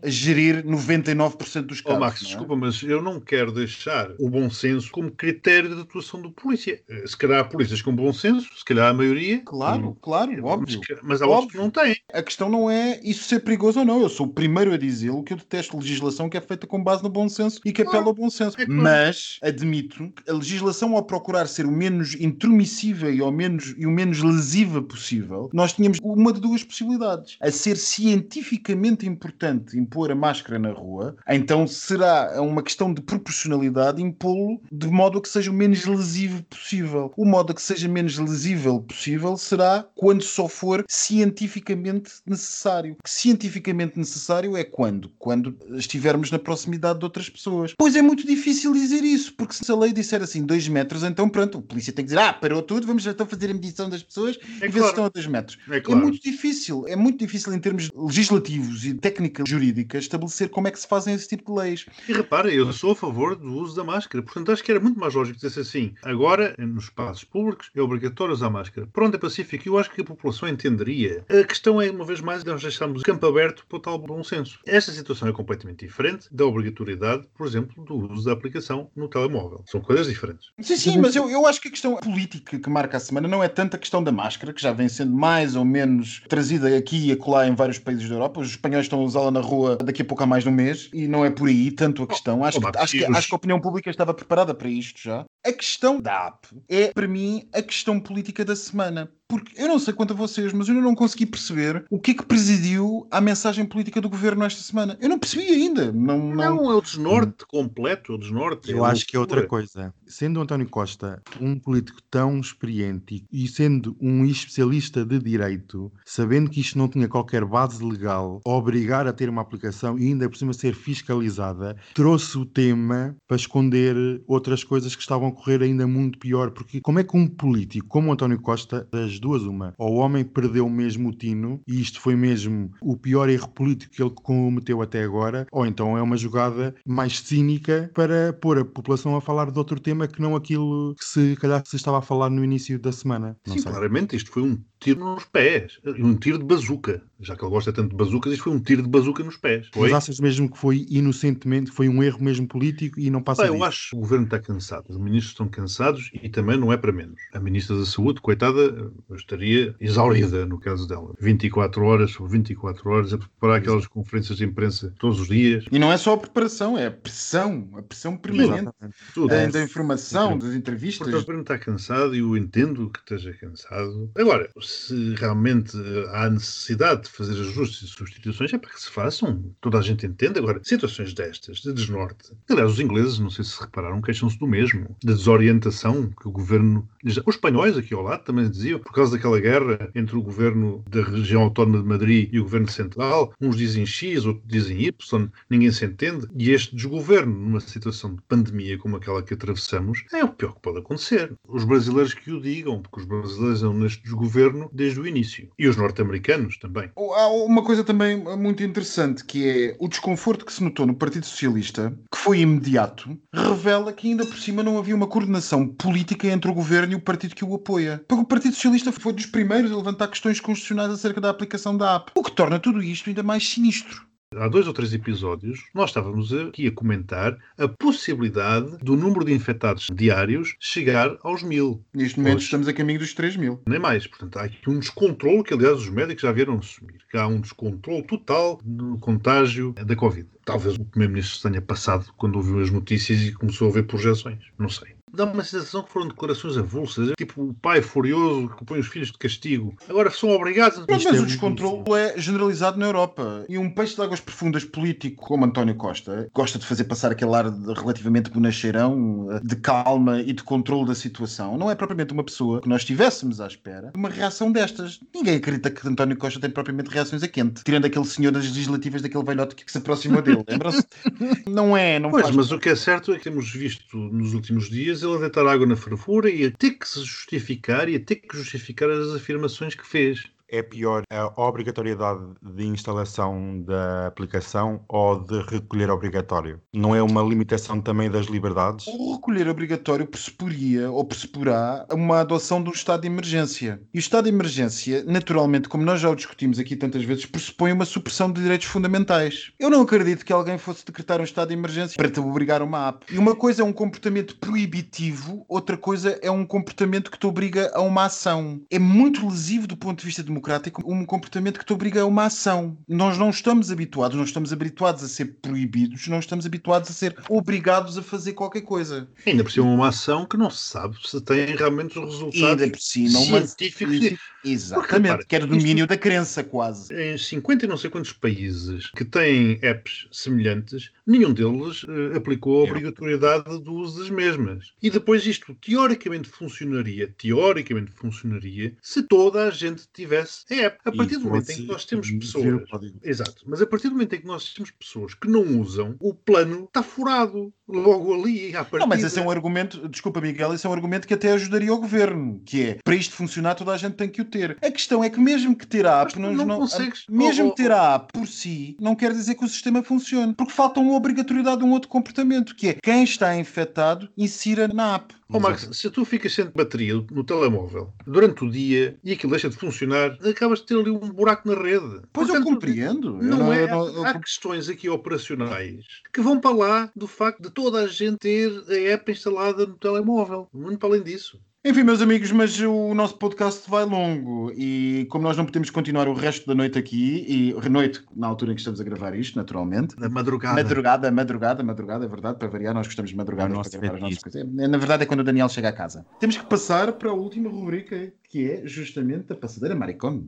gerir 99% dos casos. Max, não é? desculpa, mas eu não quero deixar o bom senso como critério de atuação do polícia. Eh, Se calhar há polícias com bom senso, se calhar a maioria. Claro, claro, Mas, óbvio. mas há outros que Óbvio. não têm. A questão não é isso ser perigoso ou não. Eu sou o primeiro a dizê-lo que eu detesto legislação que é feita com base no bom senso e que Claro. apela ao bom senso. É claro. Mas admito que a legislação, ao procurar ser o menos intromissiva e, ao menos, e o menos lesiva possível, nós tínhamos uma de duas possibilidades. A ser cientificamente importante impor a máscara na rua, então será uma questão de proporcionalidade impô-lo de modo a que seja o menos lesivo possível. O modo a que seja menos lesível possível será quando só for cientificamente necessário. Que cientificamente necessário é quando? Quando estivermos na proximidade de outras pessoas. Pois é muito difícil dizer isso, porque se a lei disser assim 2 metros, então pronto, o polícia tem que dizer ah, parou tudo, vamos então fazer a medição das pessoas É e ver se claro. estão a 2 metros. É É claro. muito difícil, é muito difícil em termos legislativos e técnica jurídica Pública estabelecer como é que se fazem esse tipo de leis. E repara, eu sou a favor do uso da máscara. Portanto, acho que era muito mais lógico dizer assim. Agora, nos espaços públicos, é obrigatório usar máscara. Pronto, é pacífico. Eu acho que a população entenderia. A questão é, uma vez mais, nós deixarmos o campo aberto para o tal bom senso. Esta situação é completamente diferente da obrigatoriedade, por exemplo, do uso da aplicação no telemóvel. São coisas diferentes. Sim, sim, mas eu, eu acho que a questão política que marca a semana não é tanto a questão da máscara, que já vem sendo mais ou menos trazida aqui e acolá em vários países da Europa. Os espanhóis estão a usá-la na rua daqui a pouco há mais de um mês e não é por aí tanto a questão. Acho, oh, que, acho, que, acho que a opinião pública estava preparada para isto já. A questão da app é, para mim, a questão política da semana. Porque eu não sei quanto a vocês, mas eu ainda não consegui perceber o que é que presidiu à mensagem política do governo esta semana. Eu não percebi ainda. Não, não... não é o desnorte completo, é o desnorte. Eu é acho que é outra coisa. Sendo António Costa um político tão experiente e sendo um especialista de direito, sabendo que isto não tinha qualquer base legal, obrigar a ter uma aplicação e ainda por cima ser fiscalizada, trouxe o tema para esconder outras coisas que estavam a correr ainda muito pior. Porque como é que um político como António Costa, das duas, uma. Ou o homem perdeu mesmo o tino, e isto foi mesmo o pior erro político que ele cometeu até agora, ou então é uma jogada mais cínica para pôr a população a falar de outro tema que não aquilo que se calhar se estava a falar no início da semana. Não Sim, sei. claramente isto foi um tiro nos pés, um tiro de bazuca. Já que ele gosta tanto de bazucas, isto foi um tiro de bazuca nos pés. Foi? Mas achas mesmo que foi inocentemente, foi um erro mesmo político e não passa Bem, Eu acho que o governo está cansado, os ministros estão cansados e também não é para menos. A ministra da Saúde, coitada, estaria exaurida no caso dela. 24 horas sobre 24 horas a preparar aquelas conferências de imprensa todos os dias. E não é só a preparação, é a pressão, a pressão permanente Tudo. Da, da informação, das entrevistas. Portanto, o está cansado e eu entendo que esteja cansado. Agora, se realmente há necessidade de fazer ajustes e substituições, é para que se façam. Toda a gente entende. Agora, situações destas, de desnorte. Aliás, os ingleses, não sei se repararam, queixam-se do mesmo, da desorientação que o governo. Os espanhóis aqui ao lado também diziam, por causa daquela guerra entre o governo da região autónoma de Madrid e o governo central. Uns dizem X, outros dizem Y, ninguém se entende. E este desgoverno, numa situação de pandemia como aquela que atravessamos, é o pior que pode acontecer. Os brasileiros que o digam, porque os brasileiros são neste desgoverno desde o início. E os norte-americanos também. Há uma coisa também muito interessante que é o desconforto que se notou no Partido Socialista, que foi imediato, revela que ainda por cima não havia uma coordenação política entre o governo e o partido que o apoia. Porque o Partido Socialista foi dos primeiros a levantar questões constitucionais acerca da aplicação da app, o que torna tudo isto ainda mais sinistro. Há dois ou três episódios, nós estávamos aqui a comentar a possibilidade do número de infectados diários chegar aos mil. Neste momento Hoje, estamos a caminho dos 3 mil. Nem mais. Portanto, há aqui um descontrole que, aliás, os médicos já vieram assumir. Que há um descontrole total no contágio da Covid. Talvez o Primeiro-Ministro tenha passado quando ouviu as notícias e começou a ver projeções. Não sei dá uma sensação que foram declarações avulsas, tipo o pai furioso que põe os filhos de castigo. Agora são obrigados a. Mas, mas é o descontrole é generalizado na Europa. E um peixe de águas profundas político como António Costa gosta de fazer passar aquele ar de relativamente bonacheirão, de calma e de controle da situação. Não é propriamente uma pessoa que nós estivéssemos à espera de uma reação destas. Ninguém acredita que António Costa tem propriamente reações a quente, tirando aquele senhor das legislativas daquele velhote que se aproximou dele. Lembram-se? não é, não Pois, faz... mas o que é certo é que temos visto nos últimos dias ele a deitar água na fervura e a ter que se justificar e a ter que justificar as afirmações que fez é pior a obrigatoriedade de instalação da aplicação ou de recolher obrigatório? Não é uma limitação também das liberdades? O recolher obrigatório pressuporia ou pressuporá uma adoção do estado de emergência. E o estado de emergência, naturalmente, como nós já o discutimos aqui tantas vezes, pressupõe uma supressão de direitos fundamentais. Eu não acredito que alguém fosse decretar um estado de emergência para te obrigar a uma app. E uma coisa é um comportamento proibitivo, outra coisa é um comportamento que te obriga a uma ação. É muito lesivo do ponto de vista democrático democrático um comportamento que te obriga a uma ação. Nós não estamos habituados, não estamos habituados a ser proibidos, não estamos habituados a ser obrigados a fazer qualquer coisa. Ainda por cima uma ação que não se sabe se tem realmente os resultados Ainda por cima, científicos. Uma... Exatamente, Porque, que era domínio isto, da crença quase. Em 50 e não sei quantos países que têm apps semelhantes, nenhum deles uh, aplicou a obrigatoriedade do uso das mesmas. E depois isto teoricamente funcionaria, teoricamente funcionaria, se toda a gente tivesse acontece é a partir do momento em que nós temos pessoas. Exato, mas a partir do momento em que nós temos pessoas que não usam, o plano está furado logo ali à partida. Não, mas esse é um argumento, desculpa Miguel, esse é um argumento que até ajudaria o governo, que é para isto funcionar toda a gente tem que o ter. A questão é que mesmo que ter a app, não, não, consegues. Mesmo oh, ter a app por si, não quer dizer que o sistema funcione, porque falta uma obrigatoriedade de um outro comportamento, que é quem está infectado insira na app. Oh, Max, se tu ficas sem bateria no telemóvel durante o dia e aquilo deixa de funcionar, acabas de ter ali um buraco na rede. Pois Portanto, eu compreendo. Não, não é, não, há questões aqui operacionais que vão para lá do facto de toda a gente ter a app instalada no telemóvel. Muito para além disso. Enfim, meus amigos, mas o nosso podcast vai longo e como nós não podemos continuar o resto da noite aqui, e noite na altura em que estamos a gravar isto, naturalmente. Na madrugada. Madrugada, madrugada, madrugada, é verdade, para variar, nós gostamos de madrugada para gravar as nossas coisas. Na verdade é quando o Daniel chega a casa. Temos que passar para a última rubrica, que é justamente a passadeira maricón.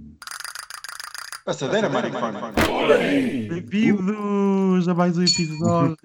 Passadeira, maricón. Bem-vindos a mais um episódio.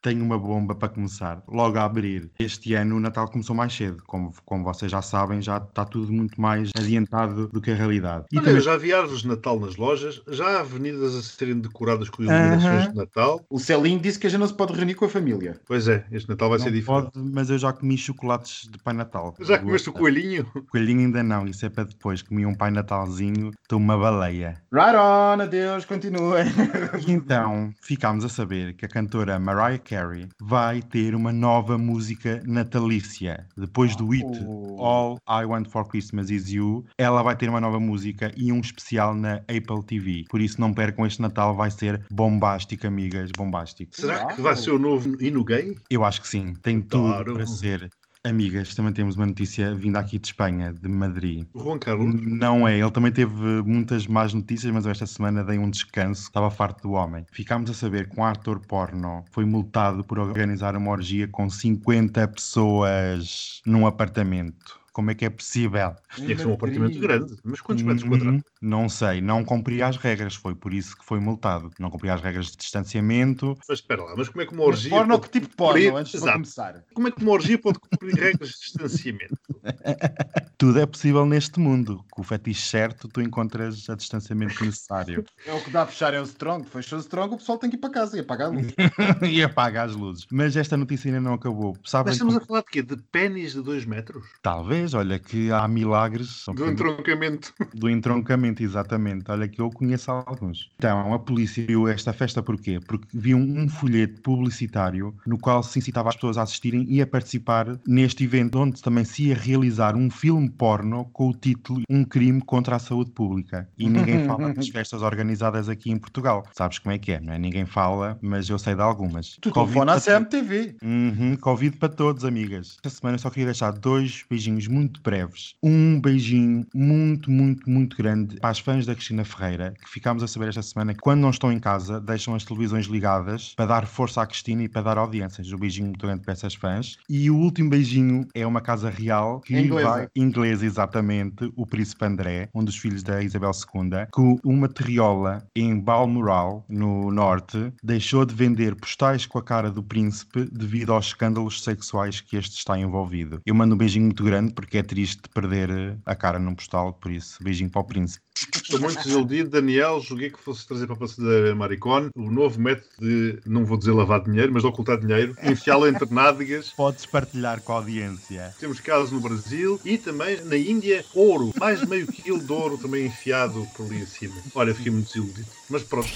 Tenho uma bomba para começar. Logo a abrir. Este ano o Natal começou mais cedo. Como, como vocês já sabem, já está tudo muito mais adiantado do que a realidade. E Olha, também... já havia árvores de Natal nas lojas, já há avenidas a serem decoradas com iluminações uh -huh. de Natal. O Celinho disse que a gente não se pode reunir com a família. Pois é, este Natal vai não ser diferente. Pode, mas eu já comi chocolates de Pai Natal. Já comeste o coelhinho? O coelhinho ainda não, isso é para depois. Comi um Pai Natalzinho, estou uma baleia. Right on, adeus, continuem. Então, ficámos a saber que a cantora Mariah Carey vai ter uma nova música natalícia. Depois do hit oh. All I Want for Christmas Is You, ela vai ter uma nova música e um especial na Apple TV. Por isso, não percam este Natal, vai ser bombástico, amigas, bombástico. Será que vai ser o novo gay? Eu acho que sim, tem tudo para ser. Amigas, também temos uma notícia vinda aqui de Espanha, de Madrid. O Juan Carlos? Não é, ele também teve muitas más notícias, mas esta semana dei um descanso, estava farto do homem. Ficámos a saber que um ator porno foi multado por organizar uma orgia com 50 pessoas num apartamento. Como é que é possível? Tinha que ser um apartamento grande. Mas quantos metros quadrados? Não sei, não cumpria as regras, foi por isso que foi multado. Não cumpria as regras de distanciamento. Mas espera lá, mas como é que uma orgia. Mas porno, que tipo de porno, antes de começar? Como é que uma orgia pode cumprir regras de distanciamento? Tudo é possível neste mundo. Com o fetiche certo, tu encontras a distanciamento necessário. É o que dá a fechar é o strong. Fechou o strong, o pessoal tem que ir para casa e apagar a luz. e apaga as luzes. Mas esta notícia ainda não acabou. Sabem Mas estamos como... a falar de quê? De pênis de 2 metros? Talvez, olha que há milagres. Do entroncamento. Do entroncamento, exatamente. Olha que eu conheço alguns. Então, a polícia viu esta festa porquê? Porque viu um folheto publicitário no qual se incitava as pessoas a assistirem e a participar neste evento, onde também se ia realizar um filme porno com o título Um crime contra a saúde pública. E ninguém fala das festas organizadas aqui em Portugal. Sabes como é que é, não é? Ninguém fala, mas eu sei de algumas. Tu telefona à CMTV. Uhum, Covid para todos, amigas. Esta semana eu só queria deixar dois beijinhos muito breves. Um beijinho muito, muito, muito grande para as fãs da Cristina Ferreira, que ficámos a saber esta semana que quando não estão em casa, deixam as televisões ligadas para dar força à Cristina e para dar audiências. Um beijinho muito grande para essas fãs. E o último beijinho é uma casa real que inglesa. vai inglesa exatamente, o príncipe André, um dos filhos da Isabel II, que uma terriola em Balmoral, no norte, deixou de vender postais com a cara do príncipe devido aos escândalos sexuais que este está envolvido. Eu mando um beijinho muito grande porque é triste perder a cara num postal, por isso, beijinho para o príncipe. Estou muito desiludido, Daniel. Joguei que fosse trazer para a passadeira Maricone o novo método de, não vou dizer lavar dinheiro, mas de ocultar dinheiro, enfiá-lo entre nádegas. Podes partilhar com a audiência. Temos casos no Brasil e também na Índia, ouro. Mais de meio quilo de ouro também enfiado por ali acima. Olha, fiquei muito desiludido. Mas pronto.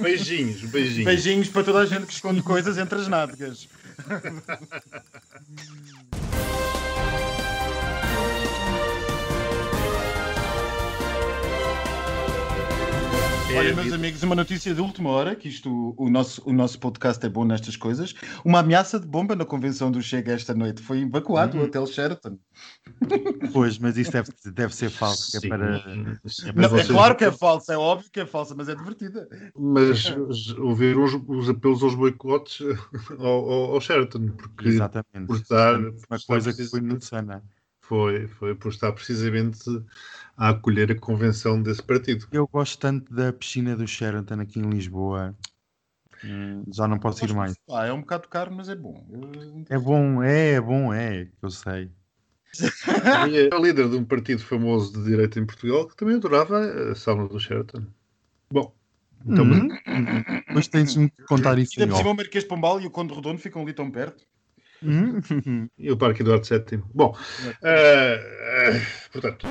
beijinhos, beijinhos. Beijinhos para toda a gente que esconde coisas entre as nádegas. Olha, meus amigos, uma notícia de última hora, que isto, o nosso, o nosso podcast é bom nestas coisas. Uma ameaça de bomba na convenção do Chega esta noite. Foi evacuado uhum. o Hotel Sheraton. Pois, mas isso deve, deve ser falso. É, para, é, para Não, é claro que é falso, é óbvio que é falsa, mas é divertida. Mas ouvir os, os apelos aos boicotes ao, ao, ao Sheraton, porque Exatamente. por estar. Uma coisa que foi muito sana. Foi, foi por estar precisamente a acolher a convenção desse partido. Eu gosto tanto da piscina do Sheraton aqui em Lisboa. Hum, já não posso ir mais. Ah, é um bocado caro, mas é bom. Eu... É bom, é, é bom, é, eu sei. A líder de um partido famoso de direita em Portugal que também adorava a sauna do Sheraton. Bom, então, Uhum. Mas tens-me que contar isso Ainda por cima o Marquês Pombal e o Conde Redondo ficam ali tão perto. Uhum. e o Parque Eduardo VII. Bom, eh, eh, portanto,